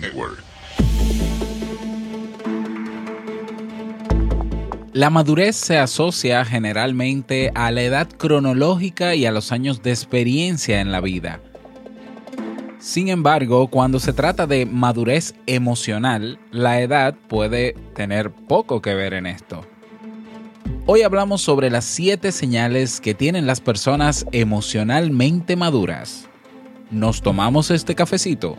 Network. La madurez se asocia generalmente a la edad cronológica y a los años de experiencia en la vida. Sin embargo, cuando se trata de madurez emocional, la edad puede tener poco que ver en esto. Hoy hablamos sobre las 7 señales que tienen las personas emocionalmente maduras. ¿Nos tomamos este cafecito?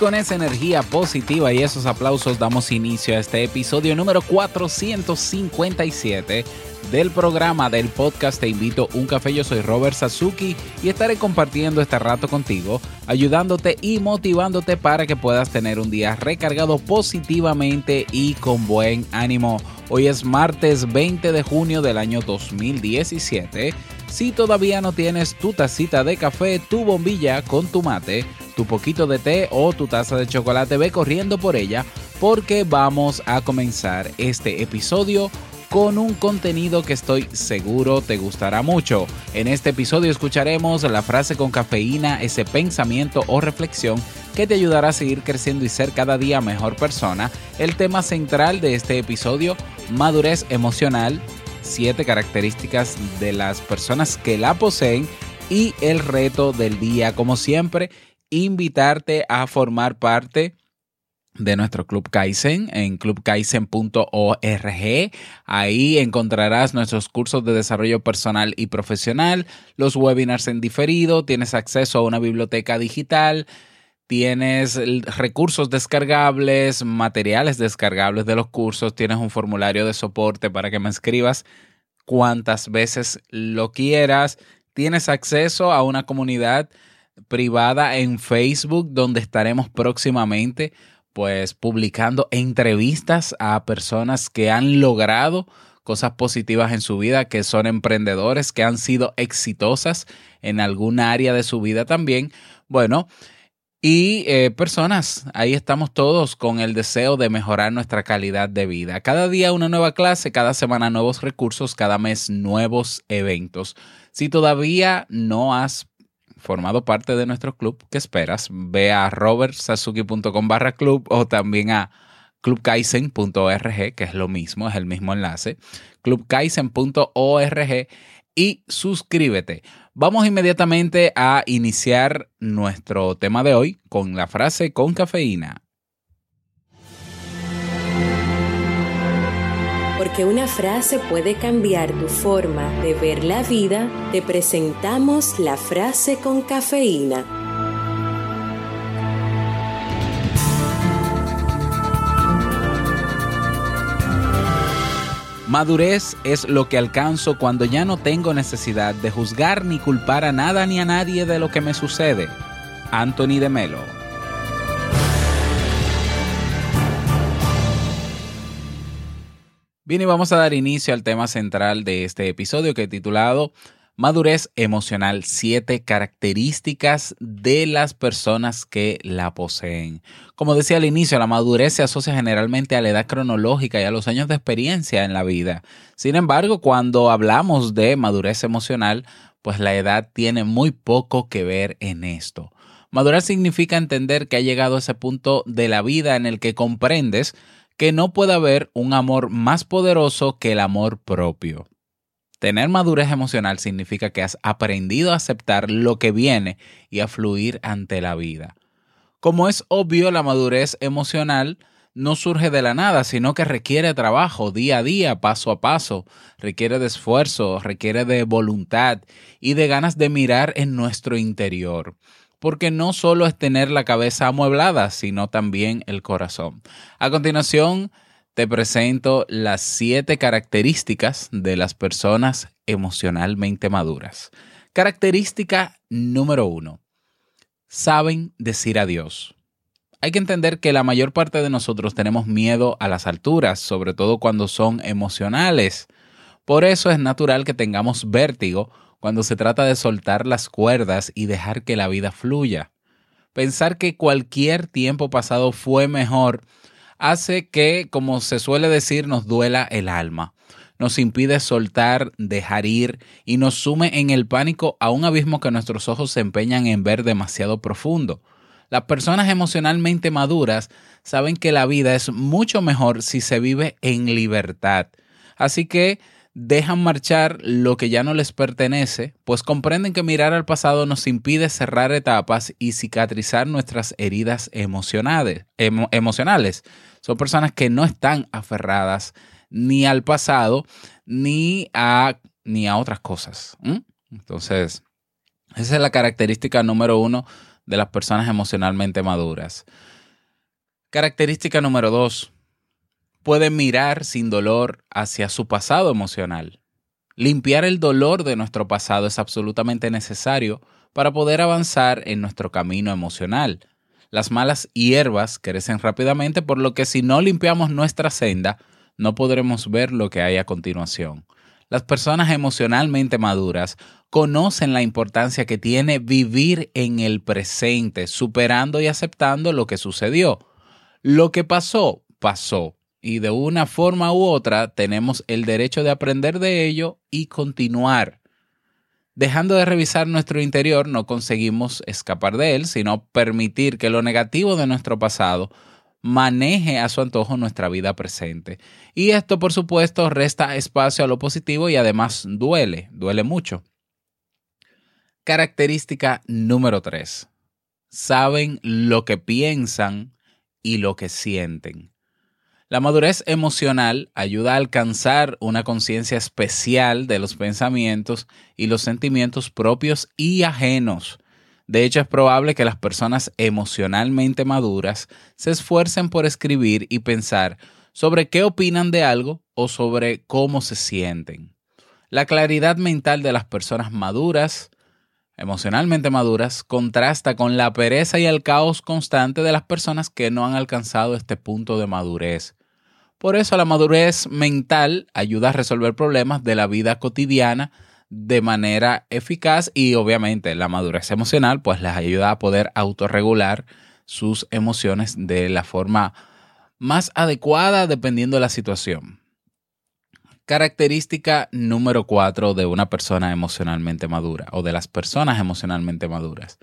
Con esa energía positiva y esos aplausos damos inicio a este episodio número 457 del programa del podcast Te invito un café. Yo soy Robert Sasuki y estaré compartiendo este rato contigo, ayudándote y motivándote para que puedas tener un día recargado positivamente y con buen ánimo. Hoy es martes 20 de junio del año 2017. Si todavía no tienes tu tacita de café, tu bombilla con tu mate, tu poquito de té o tu taza de chocolate, ve corriendo por ella porque vamos a comenzar este episodio con un contenido que estoy seguro te gustará mucho. En este episodio escucharemos la frase con cafeína, ese pensamiento o reflexión que te ayudará a seguir creciendo y ser cada día mejor persona. El tema central de este episodio, madurez emocional, siete características de las personas que la poseen y el reto del día, como siempre, invitarte a formar parte de nuestro Club Kaizen en clubkaizen.org. Ahí encontrarás nuestros cursos de desarrollo personal y profesional, los webinars en diferido, tienes acceso a una biblioteca digital, tienes recursos descargables, materiales descargables de los cursos, tienes un formulario de soporte para que me escribas cuantas veces lo quieras, tienes acceso a una comunidad privada en Facebook donde estaremos próximamente pues publicando entrevistas a personas que han logrado cosas positivas en su vida, que son emprendedores, que han sido exitosas en alguna área de su vida también. Bueno, y eh, personas, ahí estamos todos con el deseo de mejorar nuestra calidad de vida. Cada día una nueva clase, cada semana nuevos recursos, cada mes nuevos eventos. Si todavía no has formado parte de nuestro club, ¿qué esperas? Ve a robertsasuki.com barra club o también a clubkaizen.org, que es lo mismo, es el mismo enlace, clubkaizen.org y suscríbete. Vamos inmediatamente a iniciar nuestro tema de hoy con la frase con cafeína. Porque una frase puede cambiar tu forma de ver la vida, te presentamos la frase con cafeína. Madurez es lo que alcanzo cuando ya no tengo necesidad de juzgar ni culpar a nada ni a nadie de lo que me sucede. Anthony de Melo. Bien, y vamos a dar inicio al tema central de este episodio que he titulado Madurez emocional, siete características de las personas que la poseen. Como decía al inicio, la madurez se asocia generalmente a la edad cronológica y a los años de experiencia en la vida. Sin embargo, cuando hablamos de madurez emocional, pues la edad tiene muy poco que ver en esto. Madurar significa entender que ha llegado a ese punto de la vida en el que comprendes que no puede haber un amor más poderoso que el amor propio. Tener madurez emocional significa que has aprendido a aceptar lo que viene y a fluir ante la vida. Como es obvio, la madurez emocional no surge de la nada, sino que requiere trabajo día a día, paso a paso, requiere de esfuerzo, requiere de voluntad y de ganas de mirar en nuestro interior. Porque no solo es tener la cabeza amueblada, sino también el corazón. A continuación, te presento las siete características de las personas emocionalmente maduras. Característica número uno. Saben decir adiós. Hay que entender que la mayor parte de nosotros tenemos miedo a las alturas, sobre todo cuando son emocionales. Por eso es natural que tengamos vértigo cuando se trata de soltar las cuerdas y dejar que la vida fluya. Pensar que cualquier tiempo pasado fue mejor hace que, como se suele decir, nos duela el alma. Nos impide soltar, dejar ir y nos sume en el pánico a un abismo que nuestros ojos se empeñan en ver demasiado profundo. Las personas emocionalmente maduras saben que la vida es mucho mejor si se vive en libertad. Así que dejan marchar lo que ya no les pertenece, pues comprenden que mirar al pasado nos impide cerrar etapas y cicatrizar nuestras heridas emocionales. emocionales. Son personas que no están aferradas ni al pasado ni a, ni a otras cosas. Entonces, esa es la característica número uno de las personas emocionalmente maduras. Característica número dos, puede mirar sin dolor hacia su pasado emocional. Limpiar el dolor de nuestro pasado es absolutamente necesario para poder avanzar en nuestro camino emocional. Las malas hierbas crecen rápidamente, por lo que si no limpiamos nuestra senda, no podremos ver lo que hay a continuación. Las personas emocionalmente maduras conocen la importancia que tiene vivir en el presente, superando y aceptando lo que sucedió. Lo que pasó, pasó. Y de una forma u otra tenemos el derecho de aprender de ello y continuar. Dejando de revisar nuestro interior no conseguimos escapar de él, sino permitir que lo negativo de nuestro pasado maneje a su antojo nuestra vida presente. Y esto, por supuesto, resta espacio a lo positivo y además duele, duele mucho. Característica número 3. Saben lo que piensan y lo que sienten. La madurez emocional ayuda a alcanzar una conciencia especial de los pensamientos y los sentimientos propios y ajenos de hecho, es probable que las personas emocionalmente maduras se esfuercen por escribir y pensar sobre qué opinan de algo o sobre cómo se sienten. La claridad mental de las personas maduras, emocionalmente maduras, contrasta con la pereza y el caos constante de las personas que no han alcanzado este punto de madurez. Por eso la madurez mental ayuda a resolver problemas de la vida cotidiana de manera eficaz y obviamente la madurez emocional pues les ayuda a poder autorregular sus emociones de la forma más adecuada dependiendo de la situación. Característica número cuatro de una persona emocionalmente madura o de las personas emocionalmente maduras.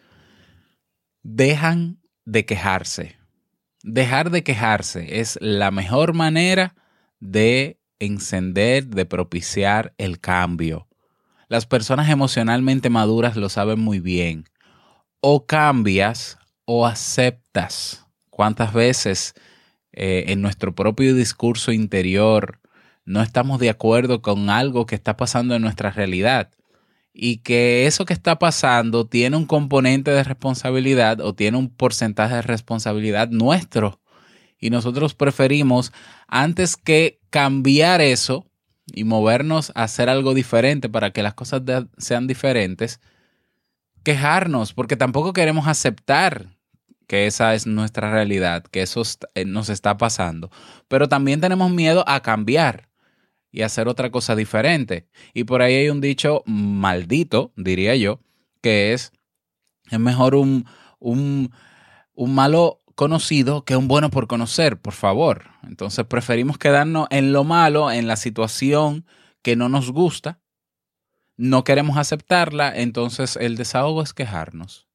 Dejan de quejarse. Dejar de quejarse es la mejor manera de encender, de propiciar el cambio. Las personas emocionalmente maduras lo saben muy bien. O cambias o aceptas. ¿Cuántas veces eh, en nuestro propio discurso interior no estamos de acuerdo con algo que está pasando en nuestra realidad? Y que eso que está pasando tiene un componente de responsabilidad o tiene un porcentaje de responsabilidad nuestro. Y nosotros preferimos, antes que cambiar eso, y movernos a hacer algo diferente para que las cosas sean diferentes, quejarnos, porque tampoco queremos aceptar que esa es nuestra realidad, que eso eh, nos está pasando, pero también tenemos miedo a cambiar y hacer otra cosa diferente. Y por ahí hay un dicho maldito, diría yo, que es, es mejor un, un, un malo conocido que un bueno por conocer, por favor. Entonces preferimos quedarnos en lo malo, en la situación que no nos gusta, no queremos aceptarla, entonces el desahogo es quejarnos.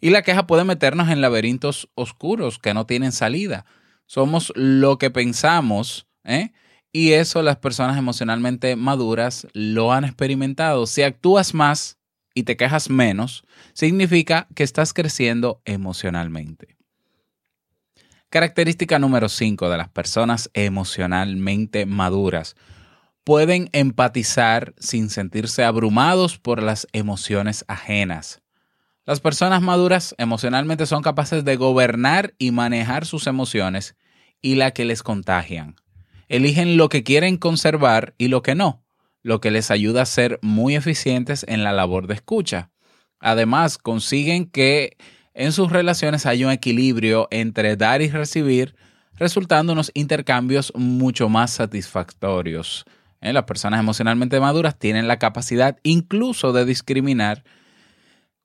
Y la queja puede meternos en laberintos oscuros que no tienen salida. Somos lo que pensamos, ¿eh? Y eso las personas emocionalmente maduras lo han experimentado. Si actúas más, y te quejas menos, significa que estás creciendo emocionalmente. Característica número 5 de las personas emocionalmente maduras. Pueden empatizar sin sentirse abrumados por las emociones ajenas. Las personas maduras emocionalmente son capaces de gobernar y manejar sus emociones y la que les contagian. Eligen lo que quieren conservar y lo que no, lo que les ayuda a ser muy eficientes en la labor de escucha. Además, consiguen que en sus relaciones haya un equilibrio entre dar y recibir, resultando unos intercambios mucho más satisfactorios. ¿Eh? Las personas emocionalmente maduras tienen la capacidad incluso de discriminar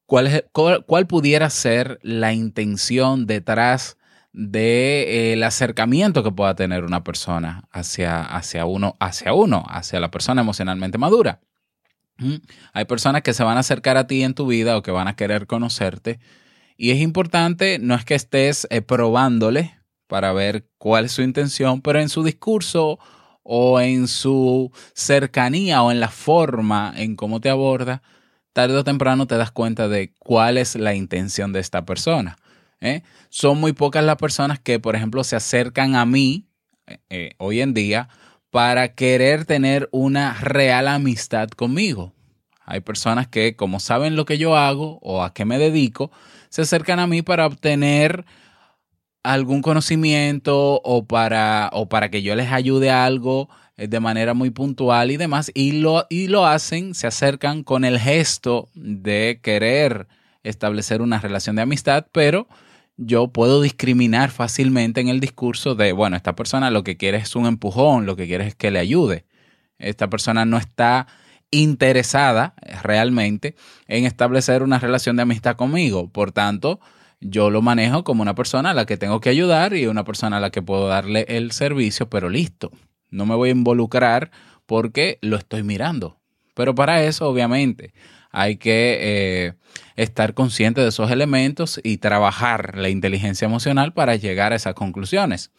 cuál, pudiera ser la intención detrás de, eh, acercamiento que pueda tener una persona hacia, hacia, uno, hacia uno, hacia la persona emocionalmente madura. ¿Mm? Hay personas que se van a acercar a ti en tu vida o que van a querer conocerte y es importante, no es que estés eh, probándole para ver cuál es su intención, pero en su discurso o en su cercanía o en la forma en cómo te aborda, tarde o temprano te das cuenta de cuál es la intención de esta persona. ¿Eh? Son muy pocas las personas que, por ejemplo, se acercan a mí eh, eh, hoy en día para querer tener una real amistad conmigo. Hay personas que, como saben lo que yo hago o a qué me dedico, se acercan a mí para obtener algún conocimiento o para, o para que yo les ayude a algo de manera muy puntual y demás, y lo, y lo hacen, se acercan con el gesto de querer establecer una relación de amistad, pero yo puedo discriminar fácilmente en el discurso de, bueno, esta persona lo que quiere es un empujón, lo que quiere es que le ayude. Esta persona no está interesada realmente en establecer una relación de amistad conmigo. Por tanto, yo lo manejo como una persona a la que tengo que ayudar y una persona a la que puedo darle el servicio, pero listo. No me voy a involucrar porque lo estoy mirando. Pero para eso, obviamente, hay que eh, estar consciente de esos elementos y trabajar la inteligencia emocional para llegar a esas conclusiones.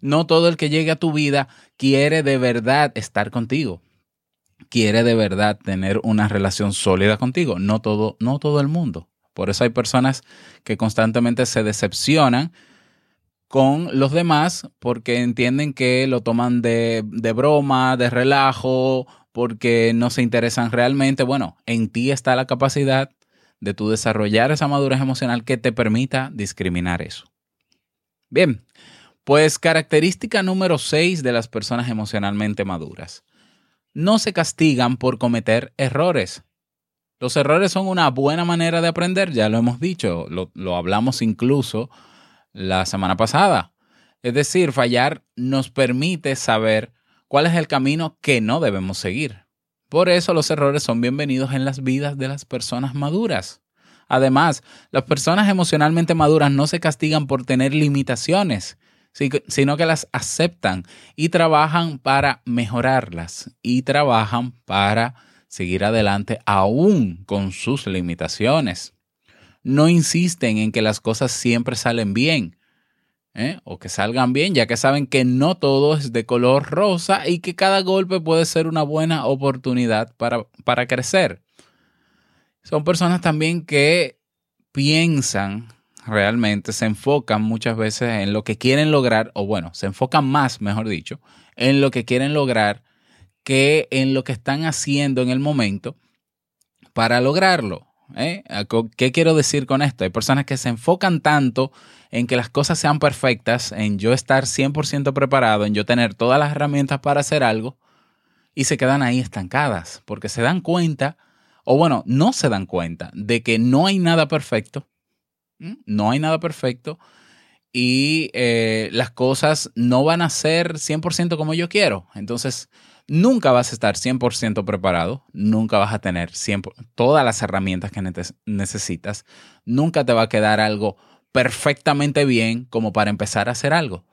No todo el que llegue a tu vida quiere de verdad estar contigo. Quiere de verdad tener una relación sólida contigo. No todo, no todo el mundo. Por eso hay personas que constantemente se decepcionan con los demás porque entienden que lo toman de, broma, de relajo, porque no se interesan realmente. Bueno, en ti está la capacidad de tu desarrollar esa madurez emocional que te permita discriminar eso. Bien, pues característica número 6 de las personas emocionalmente maduras. No se castigan por cometer errores. Los errores son una buena manera de aprender, ya lo hemos dicho, lo hablamos incluso la semana pasada. Es decir, fallar nos permite saber cuál es el camino que no debemos seguir. Por eso los errores son bienvenidos en las vidas de las personas maduras. Además, las personas emocionalmente maduras no se castigan por tener limitaciones, sino que las aceptan y trabajan para mejorarlas y trabajan para seguir adelante aún con sus limitaciones no insisten en que las cosas siempre salen bien. ¿Eh? o que salgan bien, ya que saben que no todo es de color rosa y que cada golpe puede ser una buena oportunidad para, para crecer. Son personas también que piensan realmente, se enfocan muchas veces en lo que quieren lograr, o bueno, se enfocan más, mejor dicho, en lo que quieren lograr que en lo que están haciendo en el momento para lograrlo. ¿Eh? ¿Qué quiero decir con esto? Hay personas que se enfocan tanto en que las cosas sean perfectas, en yo estar 100% preparado, en yo tener todas las herramientas para hacer algo, y se quedan ahí estancadas, porque se dan cuenta, o bueno, no se dan cuenta de que no hay nada perfecto, no hay nada perfecto, y eh, las cosas no van a ser 100% como yo quiero. Entonces, Nunca vas a estar 100% preparado, nunca vas a tener todas las herramientas que necesitas, nunca te va a quedar algo perfectamente bien como para empezar a hacer algo.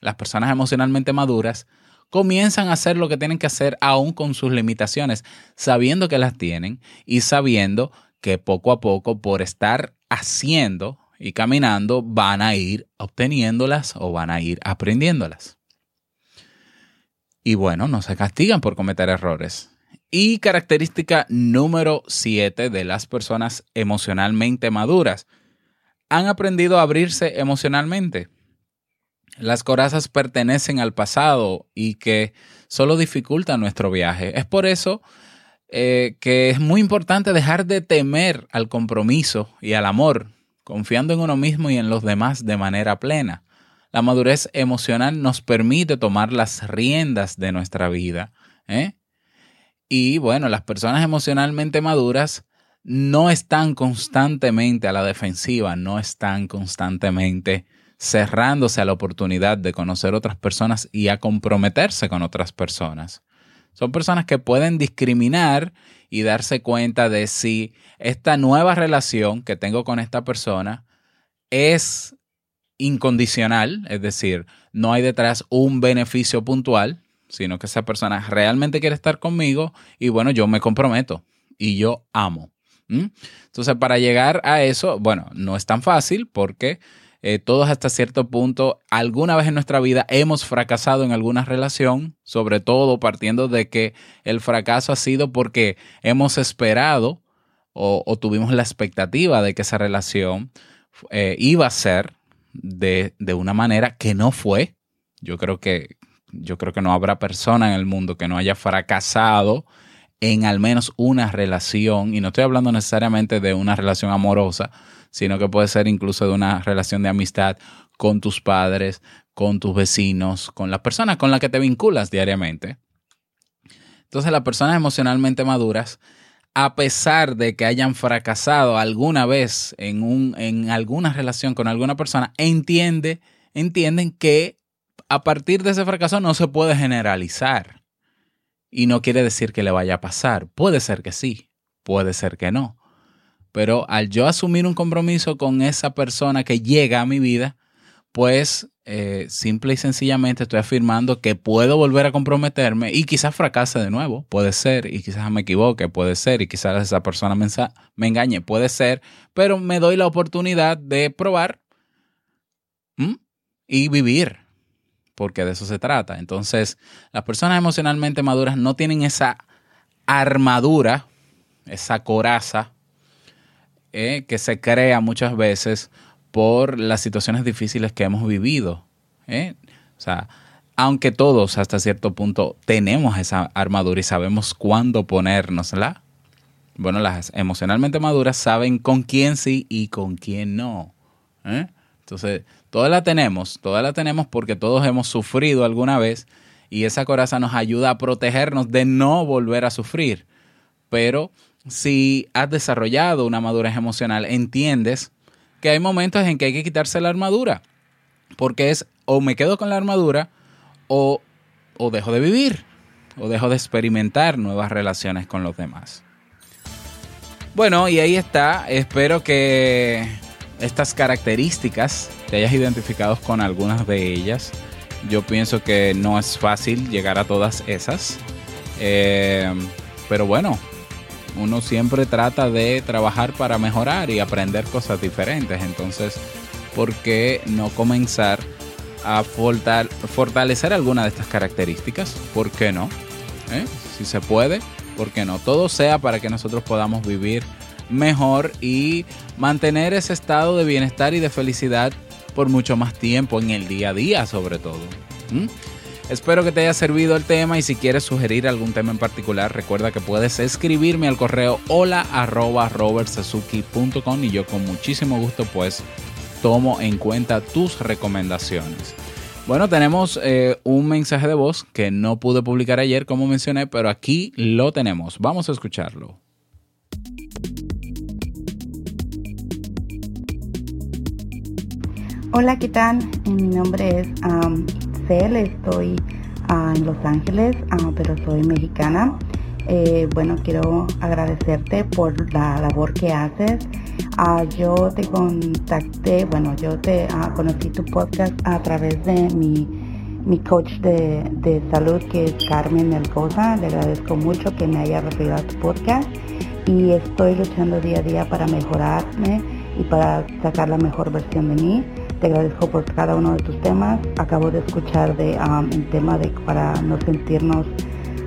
Las personas emocionalmente maduras comienzan a hacer lo que tienen que hacer aún con sus limitaciones, sabiendo que las tienen y sabiendo que poco a poco por estar haciendo y caminando van a ir obteniéndolas o van a ir aprendiéndolas. Y bueno, no se castigan por cometer errores. Y característica número 7 de las personas emocionalmente maduras. han aprendido a abrirse emocionalmente. Las corazas pertenecen al pasado y que solo dificultan nuestro viaje. Es por eso eh, que es muy importante dejar de temer al compromiso y al amor, confiando en uno mismo y en los demás de manera plena. La madurez emocional nos permite tomar las riendas de nuestra vida. ¿eh? Y bueno, las personas emocionalmente maduras no están constantemente a la defensiva, no están constantemente cerrándose a la oportunidad de conocer otras personas y a comprometerse con otras personas. Son personas que pueden discriminar y darse cuenta de si esta nueva relación que tengo con esta persona es incondicional, es decir, no hay detrás un beneficio puntual, sino que esa persona realmente quiere estar conmigo y bueno, yo me comprometo y yo amo. Entonces, para llegar a eso, bueno, no es tan fácil porque eh, todos hasta cierto punto, alguna vez en nuestra vida hemos fracasado en alguna relación, sobre todo partiendo de que el fracaso ha sido porque hemos esperado o, tuvimos la expectativa de que esa relación eh, iba a ser de, de, una manera que no fue. Yo creo que, yo creo que no habrá persona en el mundo que no haya fracasado en al menos una relación, y no estoy hablando necesariamente de una relación amorosa, sino que puede ser incluso de una relación de amistad con tus padres, con tus vecinos, con las personas con las que te vinculas diariamente. Entonces las personas emocionalmente maduras, a pesar de que hayan fracasado alguna vez en, un, en alguna relación con alguna persona, entiende, entienden que a partir de ese fracaso no se puede generalizar. Y no quiere decir que le vaya a pasar. Puede ser que sí, puede ser que no. Pero al yo asumir un compromiso con esa persona que llega a mi vida, pues simple y sencillamente estoy afirmando que puedo volver a comprometerme y quizás fracase de nuevo, puede ser, y quizás me equivoque, puede ser, y quizás esa persona me, me engañe, puede ser, pero me doy la oportunidad de probar y vivir, porque de eso se trata. Entonces, las personas emocionalmente maduras no tienen esa armadura, esa coraza eh, que se crea muchas veces por las situaciones difíciles que hemos vivido. Eh. O sea, aunque todos hasta cierto punto tenemos esa armadura y sabemos cuándo ponérnosla, bueno, las emocionalmente maduras saben con quién sí y con quién no. ¿eh? Entonces, todas la tenemos, todas la tenemos porque todos hemos sufrido alguna vez y esa coraza nos ayuda a protegernos de no volver a sufrir. Pero si has desarrollado una madurez emocional, entiendes que hay momentos en que hay que quitarse la armadura. Porque es o me quedo con la armadura o, o dejo de vivir o dejo de experimentar nuevas relaciones con los demás. Bueno, y ahí está. Espero que estas características te hayas identificado con algunas de ellas. Yo pienso que no es fácil llegar a todas esas. Eh, pero bueno, uno siempre trata de trabajar para mejorar y aprender cosas diferentes. Entonces, ¿por qué no comenzar a fortalecer alguna de estas características? ¿Por qué no? ¿Eh? Si se puede, ¿por qué no? Todo sea para que nosotros podamos vivir mejor y mantener ese estado de bienestar y de felicidad por mucho más tiempo en el día a día sobre todo. Espero que te haya servido el tema y si quieres sugerir algún tema en particular, recuerda que puedes escribirme al correo hola y yo con muchísimo gusto pues tomo en cuenta tus recomendaciones. Bueno, tenemos eh, un mensaje de voz que no pude publicar ayer como mencioné, pero aquí lo tenemos. Vamos a escucharlo. Hola, ¿qué tal? Mi nombre es estoy ah, en Los Ángeles, ah, pero soy mexicana. Eh, bueno, quiero agradecerte por la labor que haces. Ah, yo te contacté, bueno, yo te conocí tu podcast a través de mi, mi coach de, de, salud que es Carmen Melgoza. Le agradezco mucho que me haya referido a tu podcast y estoy luchando día a día para mejorarme y para sacar la mejor versión de mí. Te agradezco por cada uno de tus temas. Acabo de escuchar de um, el tema de para no sentirnos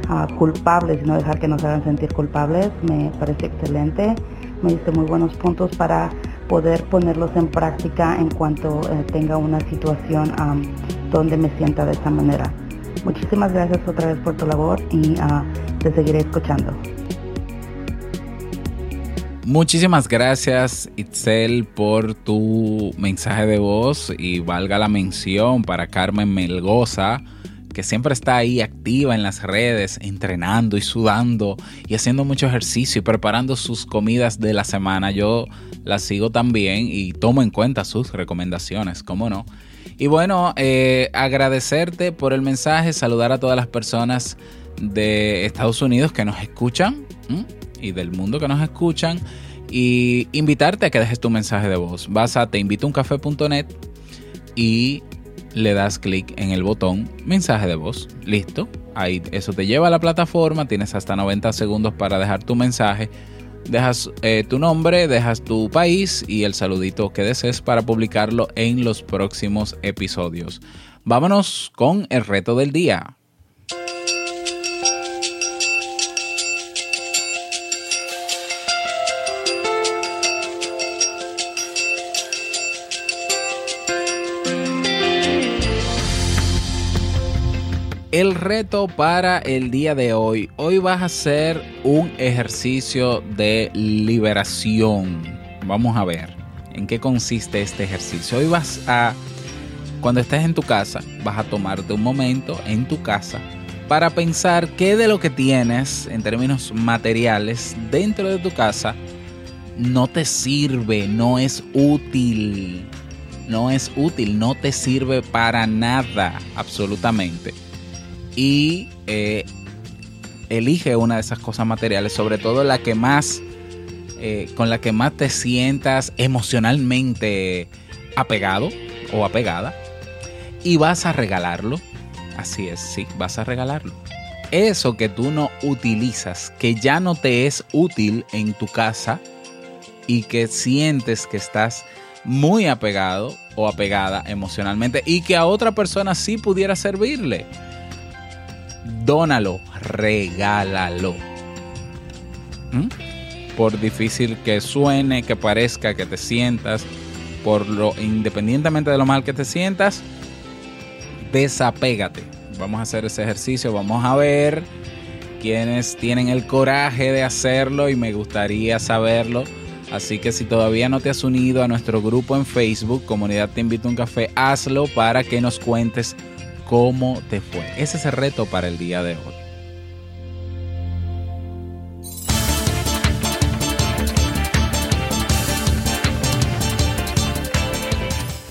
uh, culpables y no dejar que nos hagan sentir culpables. Me parece excelente. Me diste muy buenos puntos para poder ponerlos en práctica en cuanto eh, tenga una situación donde me sienta de esa manera. Muchísimas gracias otra vez por tu labor y ah, te seguiré escuchando. Muchísimas gracias Itzel por tu mensaje de voz y valga la mención para Carmen Melgoza que siempre está ahí activa en las redes, entrenando y sudando y haciendo mucho ejercicio y preparando sus comidas de la semana. Yo la sigo también y tomo en cuenta sus recomendaciones, ¿cómo no? Y bueno, eh, agradecerte por el mensaje, saludar a todas las personas de Estados Unidos que nos escuchan y del mundo que nos escuchan y invitarte a que dejes tu mensaje de voz. Vas a teinvitouncafé.net y le das clic en el botón mensaje de voz. Listo. Ahí eso te lleva a la plataforma. Tienes hasta 90 segundos para dejar tu mensaje. Dejas eh, tu nombre, dejas tu país y el saludito que desees para publicarlo en los próximos episodios. Vámonos con el reto del día. El reto para el día de hoy. Hoy vas a hacer un ejercicio de liberación. Vamos a ver en qué consiste este ejercicio. Hoy vas a, cuando estés en tu casa, vas a tomarte un momento en tu casa para pensar qué de lo que tienes en términos materiales dentro de tu casa no te sirve, no es útil. No es útil, no te sirve para nada, absolutamente y eh, elige una de esas cosas materiales, sobre todo la que más, eh, con la que más te sientas emocionalmente apegado o apegada, y vas a regalarlo. Así es, sí, vas a regalarlo. Eso que tú no utilizas, que ya no te es útil en tu casa y que sientes que estás muy apegado o apegada emocionalmente y que a otra persona sí pudiera servirle dónalo, regálalo. ¿Mm? Por difícil que suene, que parezca, que te sientas, por lo independientemente de lo mal que te sientas, desapégate. Vamos a hacer ese ejercicio, vamos a ver quienes tienen el coraje de hacerlo y me gustaría saberlo. Así que si todavía no te has unido a nuestro grupo en Facebook, Comunidad Te Invito a un Café, hazlo para que nos cuentes cómo te fue. Ese es el reto para el día de hoy.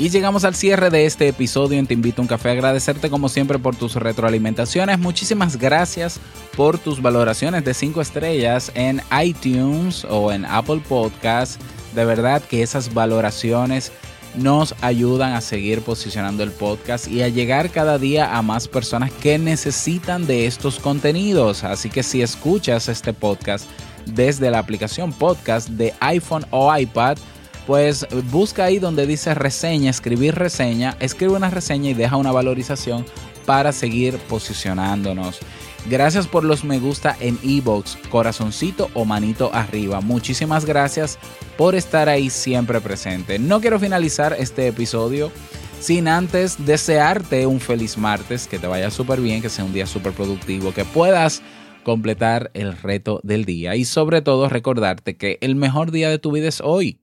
Y llegamos al cierre de este episodio en Te Invito a un Café. Agradecerte como siempre por tus retroalimentaciones. Muchísimas gracias por tus valoraciones de 5 estrellas en iTunes o en Apple Podcasts. De verdad que esas valoraciones nos ayudan a seguir posicionando el podcast y a llegar cada día a más personas que necesitan de estos contenidos. Así que si escuchas este podcast desde la aplicación podcast de iPhone o iPad, pues busca ahí donde dice reseña, escribir reseña, escribe una reseña y deja una valorización para seguir posicionándonos. Gracias por los me gusta en ebox corazoncito o manito arriba. Muchísimas gracias por estar ahí siempre presente. No quiero finalizar este episodio sin antes desearte un feliz martes, que te vaya súper bien, que sea un día súper productivo, que puedas completar el reto del día y sobre todo recordarte que el mejor día de tu vida es hoy,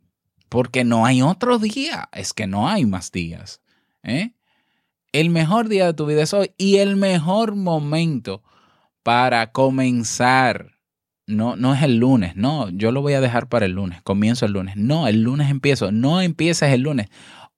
porque no hay otro día, es que no hay más días. ¿eh? El mejor día de tu vida es hoy y el mejor momento para comenzar. No, no es el lunes, no, yo lo voy a dejar para el lunes, comienzo el lunes. No, el lunes empiezo, no empieces el lunes.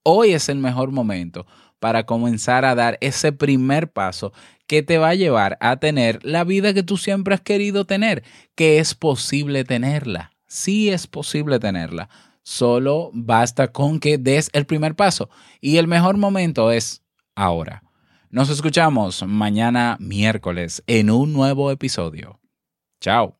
Hoy es el mejor momento para comenzar a dar ese primer paso que te va a llevar a tener la vida que tú siempre has querido tener, que es posible tenerla. Sí es posible tenerla. Solo basta con que des el primer paso. Y el mejor momento es ahora. Nos escuchamos mañana miércoles en un nuevo episodio. Chao.